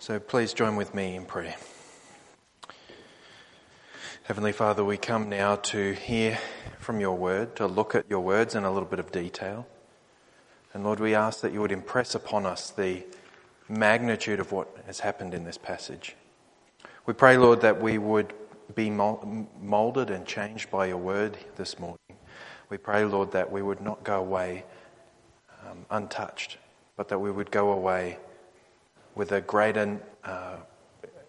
So please join with me in prayer. Heavenly Father, we come now to hear from your word, to look at your words in a little bit of detail. And Lord, we ask that you would impress upon us the magnitude of what has happened in this passage. We pray, Lord, that we would be molded and changed by your word this morning. We pray, Lord, that we would not go away um, untouched, but that we would go away with a greater uh,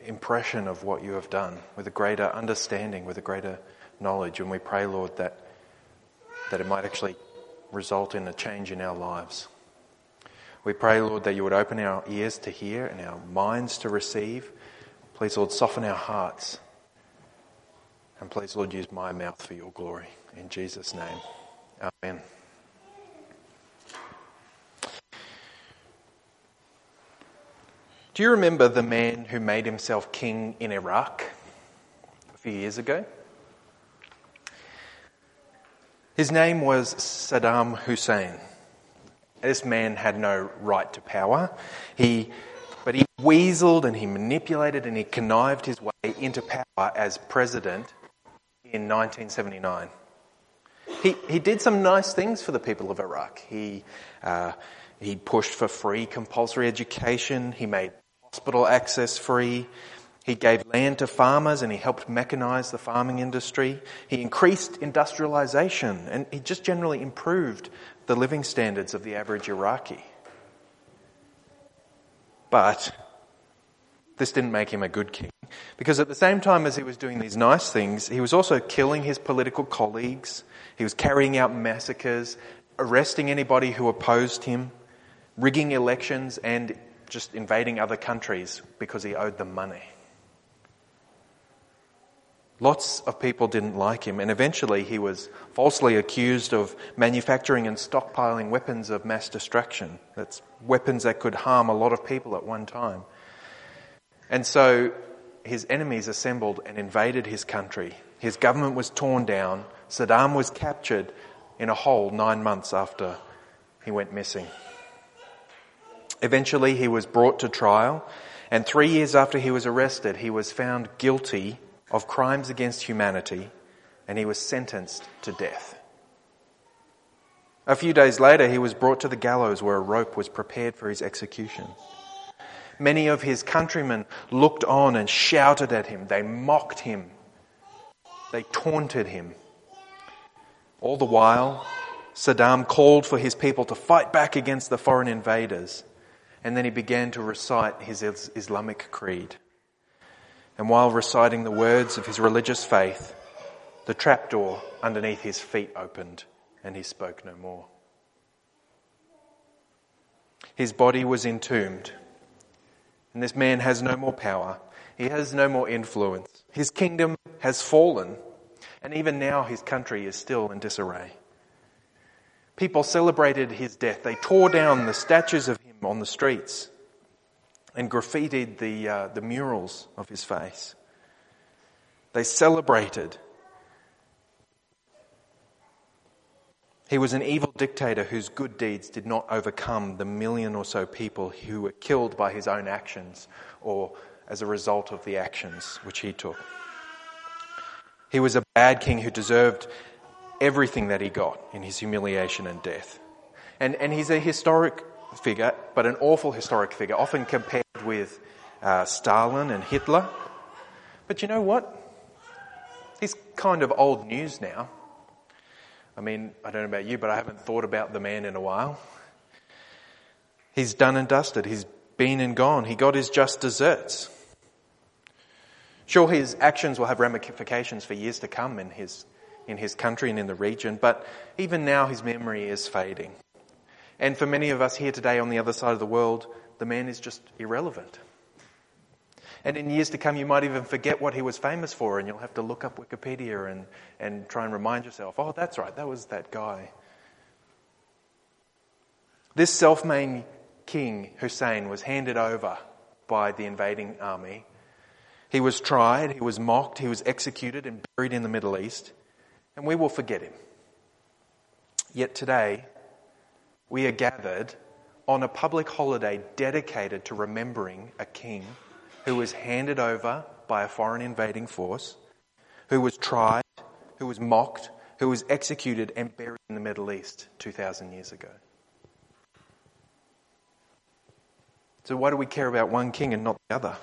impression of what you have done, with a greater understanding, with a greater knowledge. And we pray, Lord, that, that it might actually result in a change in our lives. We pray, Lord, that you would open our ears to hear and our minds to receive. Please, Lord, soften our hearts. And please, Lord, use my mouth for your glory. In Jesus' name. Amen. Do you remember the man who made himself king in Iraq a few years ago? His name was Saddam Hussein. This man had no right to power. He, but he weaseled and he manipulated and he connived his way into power as president in 1979. He, he did some nice things for the people of Iraq. He, uh, he pushed for free compulsory education. He made hospital access free. He gave land to farmers and he helped mechanize the farming industry. He increased industrialization and he just generally improved the living standards of the average Iraqi. But this didn't make him a good king because at the same time as he was doing these nice things, he was also killing his political colleagues. He was carrying out massacres, arresting anybody who opposed him, rigging elections and just invading other countries because he owed them money. Lots of people didn't like him, and eventually he was falsely accused of manufacturing and stockpiling weapons of mass destruction. That's weapons that could harm a lot of people at one time. And so his enemies assembled and invaded his country. His government was torn down. Saddam was captured in a hole nine months after he went missing. Eventually, he was brought to trial, and three years after he was arrested, he was found guilty of crimes against humanity, and he was sentenced to death. A few days later, he was brought to the gallows where a rope was prepared for his execution. Many of his countrymen looked on and shouted at him. They mocked him. They taunted him. All the while, Saddam called for his people to fight back against the foreign invaders and then he began to recite his Islamic creed. And while reciting the words of his religious faith, the trapdoor underneath his feet opened and he spoke no more. His body was entombed, and this man has no more power. He has no more influence. His kingdom has fallen, and even now his country is still in disarray. People celebrated his death. They tore down the statues of on the streets and graffitied the, uh, the murals of his face. They celebrated. He was an evil dictator whose good deeds did not overcome the million or so people who were killed by his own actions or as a result of the actions which he took. He was a bad king who deserved everything that he got in his humiliation and death. And, and he's a historic figure, but an awful historic figure, often compared with uh, Stalin and Hitler. But you know what? He's kind of old news now. I mean, I don't know about you, but I haven't thought about the man in a while. He's done and dusted. He's been and gone. He got his just deserts. Sure, his actions will have ramifications for years to come in his in his country and in the region, but even now his memory is fading. And for many of us here today on the other side of the world, the man is just irrelevant. And in years to come, you might even forget what he was famous for, and you'll have to look up Wikipedia and, and try and remind yourself, oh, that's right, that was that guy. This self made king, Hussein, was handed over by the invading army. He was tried, he was mocked, he was executed and buried in the Middle East and we will forget him. Yet today, we are gathered on a public holiday dedicated to remembering a king who was handed over by a foreign invading force, who was tried, who was mocked, who was executed and buried in the Middle East 2,000 years ago. So, why do we care about one king and not the other?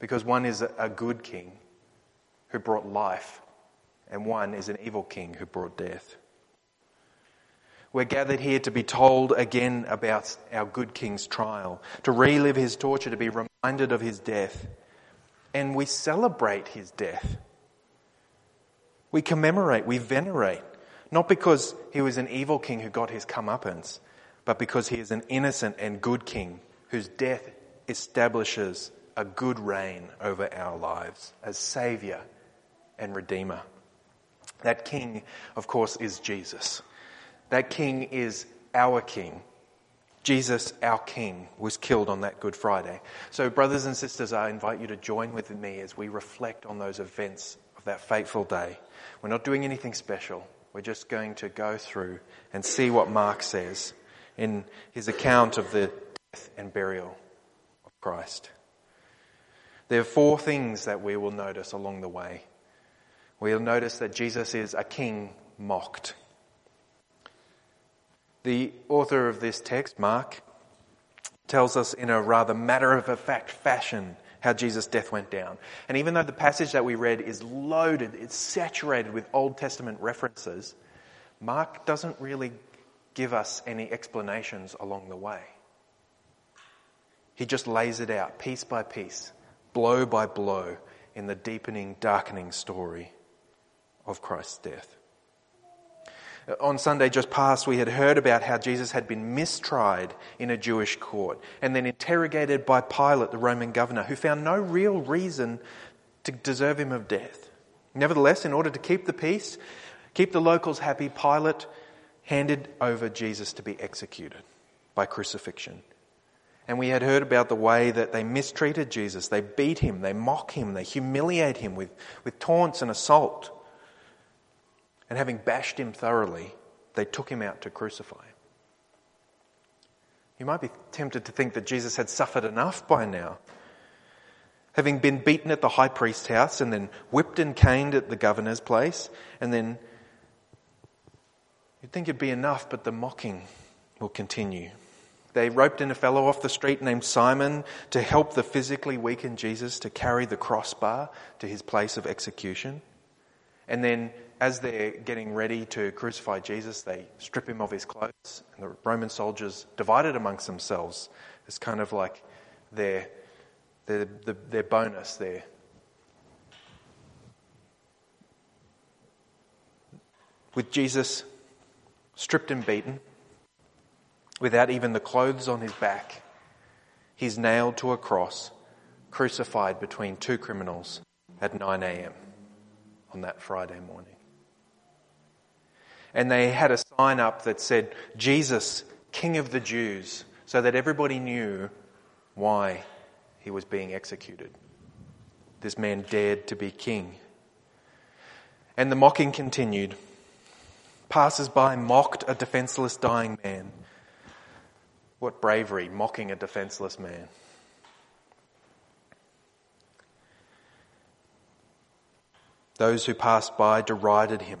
Because one is a good king who brought life, and one is an evil king who brought death. We're gathered here to be told again about our good king's trial, to relive his torture, to be reminded of his death. And we celebrate his death. We commemorate, we venerate, not because he was an evil king who got his comeuppance, but because he is an innocent and good king whose death establishes a good reign over our lives as Saviour and Redeemer. That king, of course, is Jesus. That king is our king. Jesus, our king, was killed on that Good Friday. So, brothers and sisters, I invite you to join with me as we reflect on those events of that fateful day. We're not doing anything special. We're just going to go through and see what Mark says in his account of the death and burial of Christ. There are four things that we will notice along the way. We'll notice that Jesus is a king mocked. The author of this text, Mark, tells us in a rather matter of fact fashion how Jesus' death went down. And even though the passage that we read is loaded, it's saturated with Old Testament references, Mark doesn't really give us any explanations along the way. He just lays it out piece by piece, blow by blow, in the deepening, darkening story of Christ's death. On Sunday just past, we had heard about how Jesus had been mistried in a Jewish court and then interrogated by Pilate, the Roman governor, who found no real reason to deserve him of death. Nevertheless, in order to keep the peace, keep the locals happy, Pilate handed over Jesus to be executed by crucifixion. And we had heard about the way that they mistreated Jesus. They beat him, they mock him, they humiliate him with, with taunts and assault. And having bashed him thoroughly, they took him out to crucify him. You might be tempted to think that Jesus had suffered enough by now. Having been beaten at the high priest's house and then whipped and caned at the governor's place, and then you'd think it'd be enough, but the mocking will continue. They roped in a fellow off the street named Simon to help the physically weakened Jesus to carry the crossbar to his place of execution. And then as they're getting ready to crucify Jesus, they strip him of his clothes, and the Roman soldiers divided amongst themselves. It's kind of like their, their, their, their bonus there. With Jesus stripped and beaten, without even the clothes on his back, he's nailed to a cross, crucified between two criminals at 9 a.m. on that Friday morning and they had a sign up that said, Jesus, King of the Jews, so that everybody knew why he was being executed. This man dared to be king. And the mocking continued. Passers by mocked a defenseless dying man. What bravery, mocking a defenseless man. Those who passed by derided him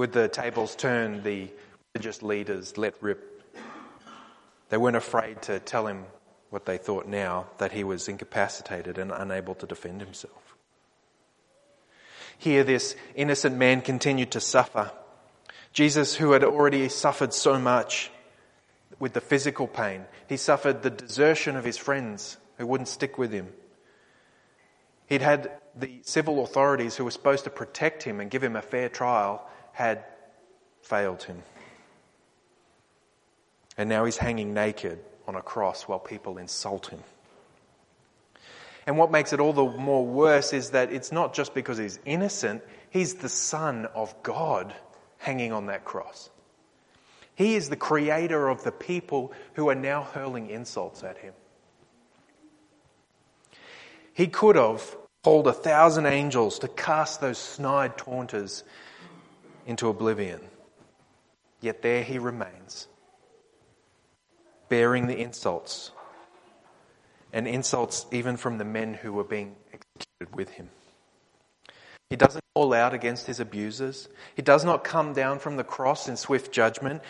With the tables turned, the religious leaders let rip. They weren't afraid to tell him what they thought now that he was incapacitated and unable to defend himself. Here, this innocent man continued to suffer. Jesus, who had already suffered so much with the physical pain, he suffered the desertion of his friends who wouldn't stick with him. He'd had the civil authorities who were supposed to protect him and give him a fair trial had failed him. And now he's hanging naked on a cross while people insult him. And what makes it all the more worse is that it's not just because he's innocent, he's the Son of God hanging on that cross. He is the creator of the people who are now hurling insults at him. He could have called a thousand angels to cast those snide taunters into oblivion. Yet there he remains, bearing the insults, and insults even from the men who were being executed with him. He doesn't call out against his abusers. He does not come down from the cross in swift judgment.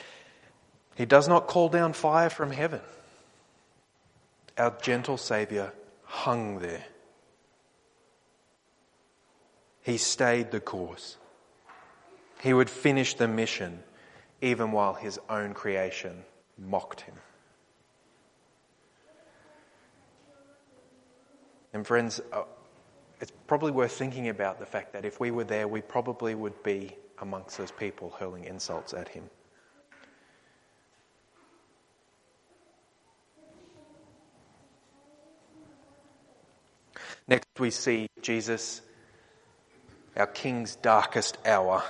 He does not call down fire from heaven. Our gentle Saviour hung there. He stayed the course. He would finish the mission even while his own creation mocked him. And, friends, uh, it's probably worth thinking about the fact that if we were there, we probably would be amongst those people hurling insults at him. Next, we see Jesus, our King's darkest hour.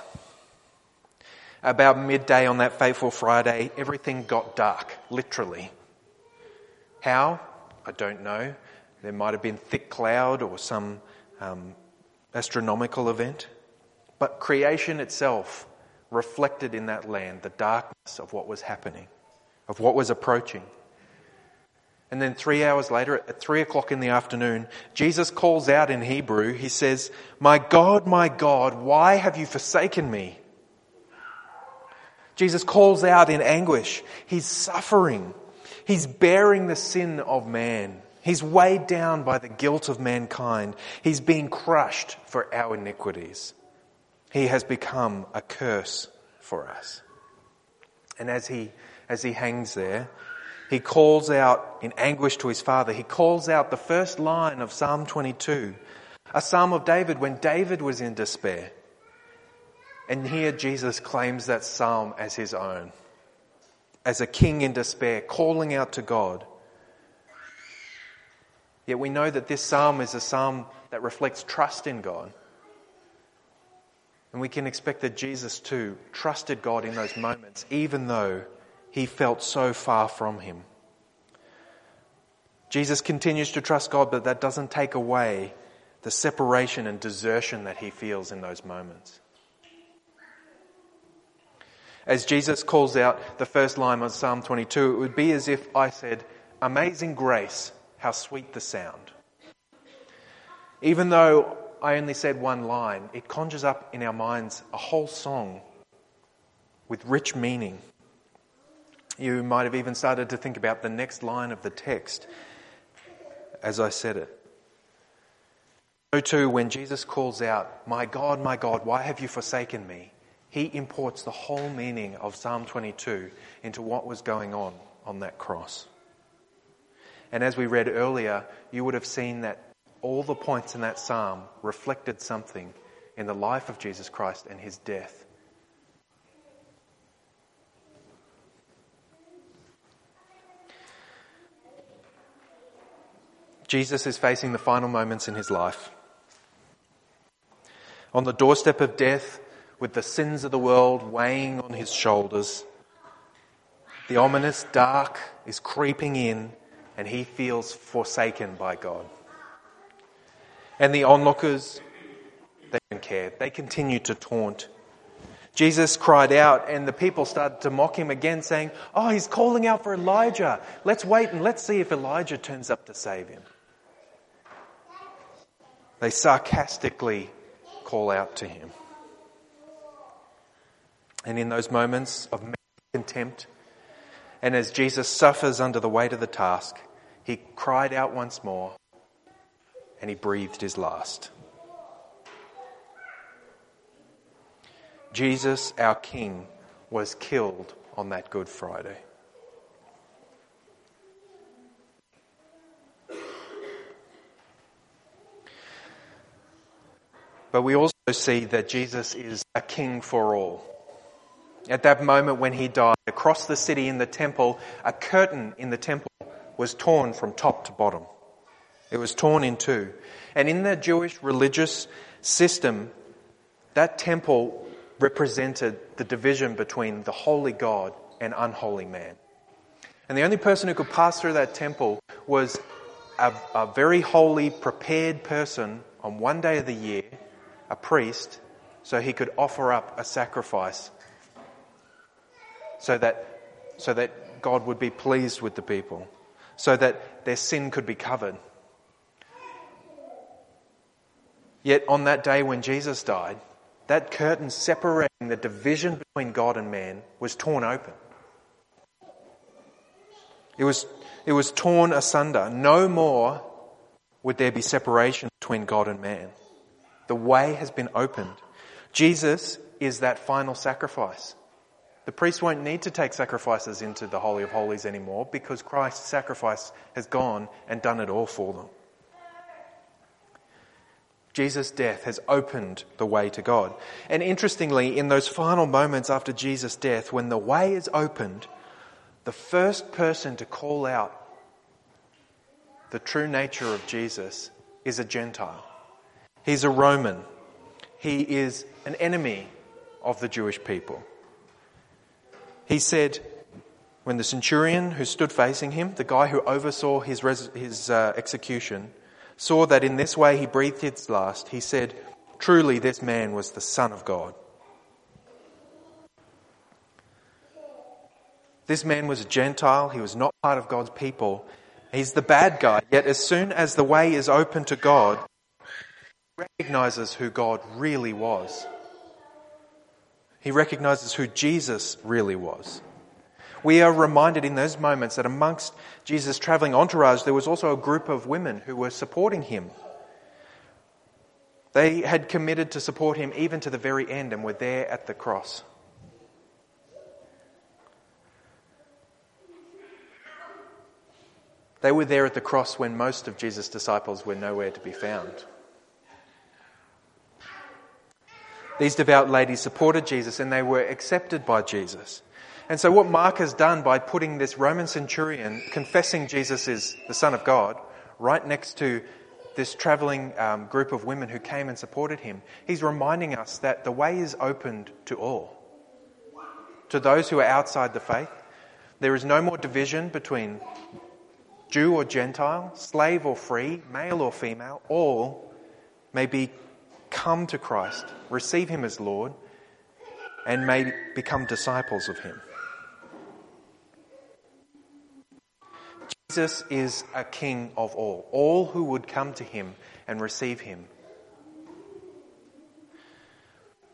About midday on that fateful Friday, everything got dark, literally. How? I don't know. There might have been thick cloud or some um, astronomical event. But creation itself reflected in that land the darkness of what was happening, of what was approaching. And then three hours later, at three o'clock in the afternoon, Jesus calls out in Hebrew, he says, My God, my God, why have you forsaken me? Jesus calls out in anguish. He's suffering. He's bearing the sin of man. He's weighed down by the guilt of mankind. He's being crushed for our iniquities. He has become a curse for us. And as he, as he hangs there, he calls out in anguish to his father. He calls out the first line of Psalm 22, a psalm of David when David was in despair. And here Jesus claims that psalm as his own, as a king in despair, calling out to God. Yet we know that this psalm is a psalm that reflects trust in God. And we can expect that Jesus too trusted God in those moments, even though he felt so far from him. Jesus continues to trust God, but that doesn't take away the separation and desertion that he feels in those moments. As Jesus calls out the first line of Psalm 22, it would be as if I said, Amazing grace, how sweet the sound. Even though I only said one line, it conjures up in our minds a whole song with rich meaning. You might have even started to think about the next line of the text as I said it. So too, when Jesus calls out, My God, my God, why have you forsaken me? He imports the whole meaning of Psalm 22 into what was going on on that cross. And as we read earlier, you would have seen that all the points in that psalm reflected something in the life of Jesus Christ and his death Jesus is facing the final moments in his life. On the doorstep of death, with the sins of the world weighing on his shoulders, the ominous dark is creeping in, and he feels forsaken by God. And the onlookers, they don't care. They continue to taunt. Jesus cried out, and the people started to mock him again, saying, Oh, he's calling out for Elijah. Let's wait and let's see if Elijah turns up to save him. They sarcastically call out to him. And in those moments of contempt, and as Jesus suffers under the weight of the task, he cried out once more and he breathed his last. Jesus, our King, was killed on that Good Friday. But we also see that Jesus is a king for all. At that moment when he died, across the city in the temple, a curtain in the temple was torn from top to bottom. It was torn in two. And in the Jewish religious system, that temple represented the division between the holy God and unholy man. And the only person who could pass through that temple was a, a very holy, prepared person on one day of the year, a priest, so he could offer up a sacrifice so that, so that God would be pleased with the people, so that their sin could be covered. Yet on that day when Jesus died, that curtain separating the division between God and man was torn open. It was, it was torn asunder. No more would there be separation between God and man. The way has been opened. Jesus is that final sacrifice. The priests won't need to take sacrifices into the Holy of Holies anymore because Christ's sacrifice has gone and done it all for them. Jesus' death has opened the way to God. And interestingly, in those final moments after Jesus' death, when the way is opened, the first person to call out the true nature of Jesus is a Gentile. He's a Roman. He is an enemy of the Jewish people. He said, when the centurion who stood facing him, the guy who oversaw his, res- his uh, execution, saw that in this way he breathed his last, he said, Truly, this man was the Son of God. This man was a Gentile. He was not part of God's people. He's the bad guy. Yet, as soon as the way is open to God, he recognizes who God really was. He recognizes who Jesus really was. We are reminded in those moments that amongst Jesus' traveling entourage, there was also a group of women who were supporting him. They had committed to support him even to the very end and were there at the cross. They were there at the cross when most of Jesus' disciples were nowhere to be found. These devout ladies supported Jesus and they were accepted by Jesus. And so, what Mark has done by putting this Roman centurion confessing Jesus is the Son of God right next to this traveling um, group of women who came and supported him, he's reminding us that the way is opened to all. To those who are outside the faith, there is no more division between Jew or Gentile, slave or free, male or female, all may be come to Christ, receive Him as Lord, and may become disciples of Him. Jesus is a king of all, all who would come to Him and receive Him.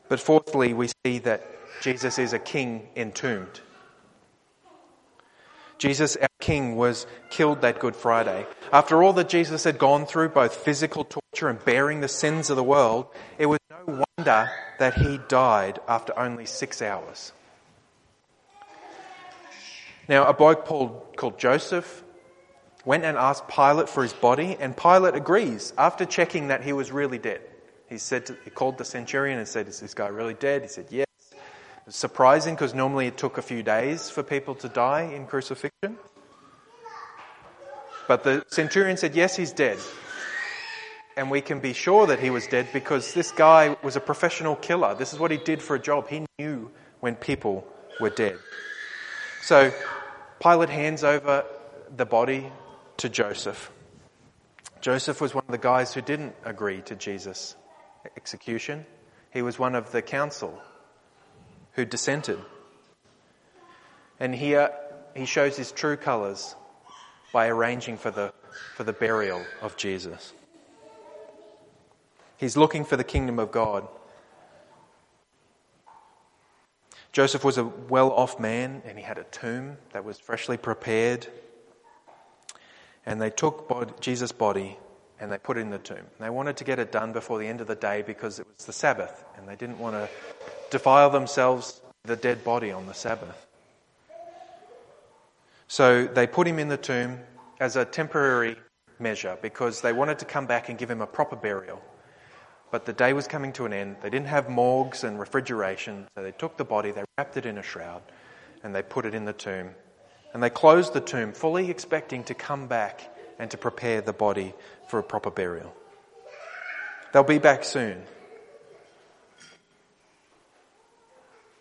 But fourthly, we see that Jesus is a king entombed. Jesus, King, was killed that Good Friday. After all that Jesus had gone through, both physical torture and bearing the sins of the world, it was no wonder that he died after only six hours. Now, a bloke called Joseph went and asked Pilate for his body, and Pilate agrees after checking that he was really dead. He said to, he called the centurion and said, "Is this guy really dead?" He said, "Yes." surprising because normally it took a few days for people to die in crucifixion. But the centurion said, Yes, he's dead. And we can be sure that he was dead because this guy was a professional killer. This is what he did for a job. He knew when people were dead. So Pilate hands over the body to Joseph. Joseph was one of the guys who didn't agree to Jesus' execution. He was one of the council who dissented. And here he shows his true colours by arranging for the, for the burial of Jesus. He's looking for the kingdom of God. Joseph was a well off man and he had a tomb that was freshly prepared. And they took Jesus' body and they put it in the tomb. They wanted to get it done before the end of the day because it was the Sabbath and they didn't want to defile themselves the dead body on the Sabbath. So they put him in the tomb as a temporary measure because they wanted to come back and give him a proper burial. But the day was coming to an end. They didn't have morgues and refrigeration, so they took the body, they wrapped it in a shroud, and they put it in the tomb. And they closed the tomb, fully expecting to come back and to prepare the body for a proper burial. They'll be back soon.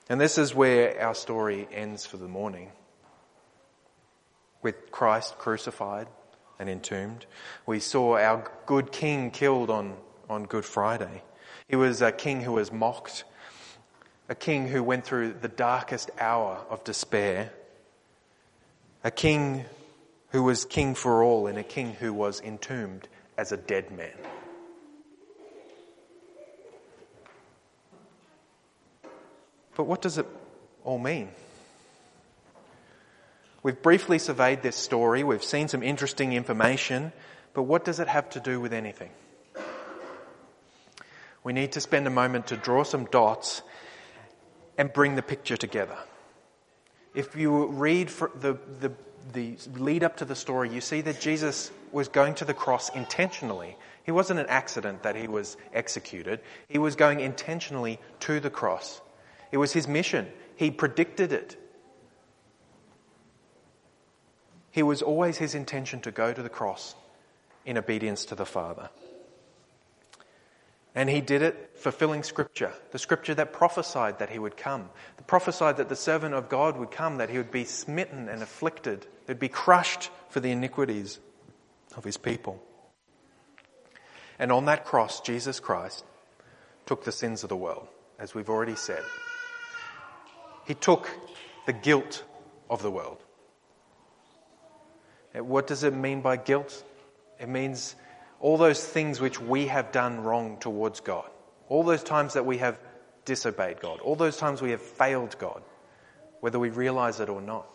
And this is where our story ends for the morning. With Christ crucified and entombed. We saw our good king killed on, on Good Friday. He was a king who was mocked, a king who went through the darkest hour of despair, a king who was king for all, and a king who was entombed as a dead man. But what does it all mean? We've briefly surveyed this story, we've seen some interesting information, but what does it have to do with anything? We need to spend a moment to draw some dots and bring the picture together. If you read the, the, the lead up to the story, you see that Jesus was going to the cross intentionally. He wasn't an accident that he was executed. He was going intentionally to the cross. It was his mission. He predicted it. He was always his intention to go to the cross in obedience to the Father. And he did it fulfilling scripture, the scripture that prophesied that he would come, the prophesied that the servant of God would come, that he would be smitten and afflicted, that would be crushed for the iniquities of his people. And on that cross, Jesus Christ took the sins of the world, as we've already said. He took the guilt of the world. And what does it mean by guilt? It means all those things which we have done wrong towards God. All those times that we have disobeyed God. All those times we have failed God, whether we realize it or not.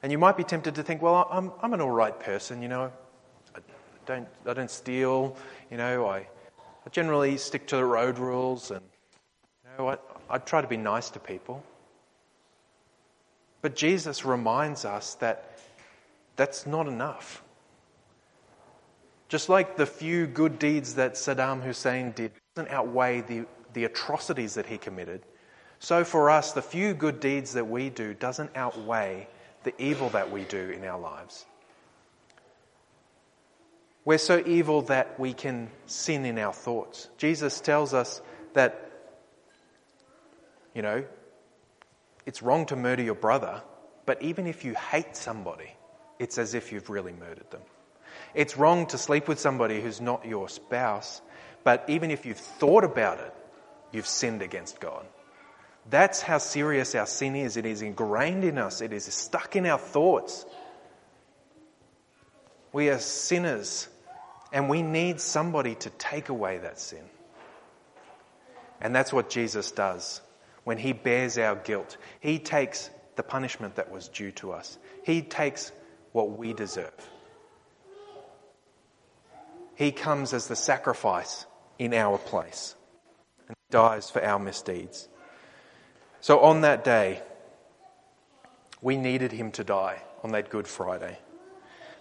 And you might be tempted to think, well, I'm, I'm an all right person, you know. I don't, I don't steal, you know. I, I generally stick to the road rules and, you know, I, I try to be nice to people. But Jesus reminds us that that's not enough. Just like the few good deeds that Saddam Hussein did doesn't outweigh the, the atrocities that he committed, so for us, the few good deeds that we do doesn't outweigh the evil that we do in our lives. We're so evil that we can sin in our thoughts. Jesus tells us that, you know, it's wrong to murder your brother, but even if you hate somebody, it's as if you've really murdered them. It's wrong to sleep with somebody who's not your spouse, but even if you've thought about it, you've sinned against God. That's how serious our sin is. It is ingrained in us, it is stuck in our thoughts. We are sinners, and we need somebody to take away that sin. And that's what Jesus does when he bears our guilt. He takes the punishment that was due to us, he takes what we deserve. He comes as the sacrifice in our place and dies for our misdeeds. So on that day, we needed him to die on that Good Friday.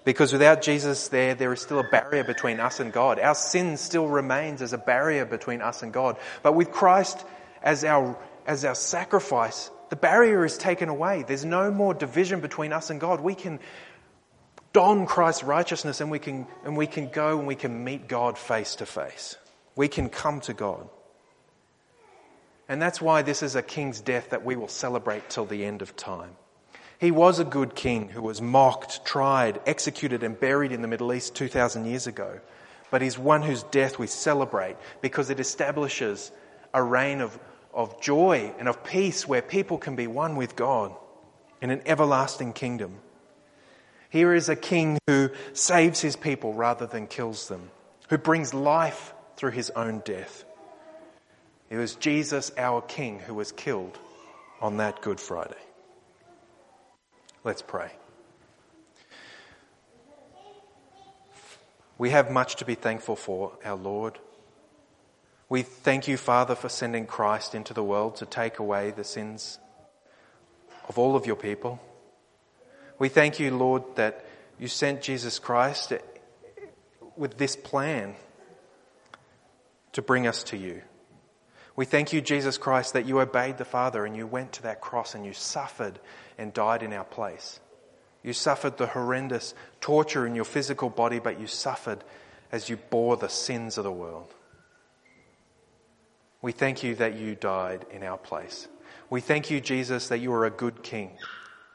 Because without Jesus there, there is still a barrier between us and God. Our sin still remains as a barrier between us and God. But with Christ as our, as our sacrifice, the barrier is taken away. There's no more division between us and God. We can don Christ's righteousness and we can, and we can go and we can meet God face to face. We can come to God. And that's why this is a king's death that we will celebrate till the end of time. He was a good king who was mocked, tried, executed, and buried in the Middle East 2,000 years ago. But he's one whose death we celebrate because it establishes a reign of, of joy and of peace where people can be one with God in an everlasting kingdom. Here is a king who saves his people rather than kills them, who brings life through his own death. It was Jesus, our king, who was killed on that Good Friday. Let's pray. We have much to be thankful for, our Lord. We thank you, Father, for sending Christ into the world to take away the sins of all of your people. We thank you, Lord, that you sent Jesus Christ with this plan to bring us to you. We thank you, Jesus Christ, that you obeyed the Father and you went to that cross and you suffered and died in our place. You suffered the horrendous torture in your physical body, but you suffered as you bore the sins of the world. We thank you that you died in our place. We thank you, Jesus, that you are a good king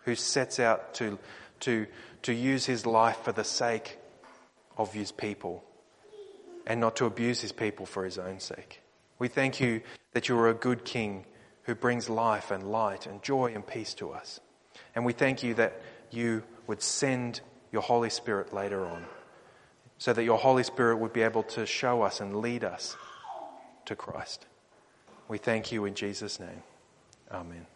who sets out to, to, to use his life for the sake of his people and not to abuse his people for his own sake. We thank you that you are a good king who brings life and light and joy and peace to us. And we thank you that you would send your Holy Spirit later on so that your Holy Spirit would be able to show us and lead us to Christ. We thank you in Jesus' name. Amen.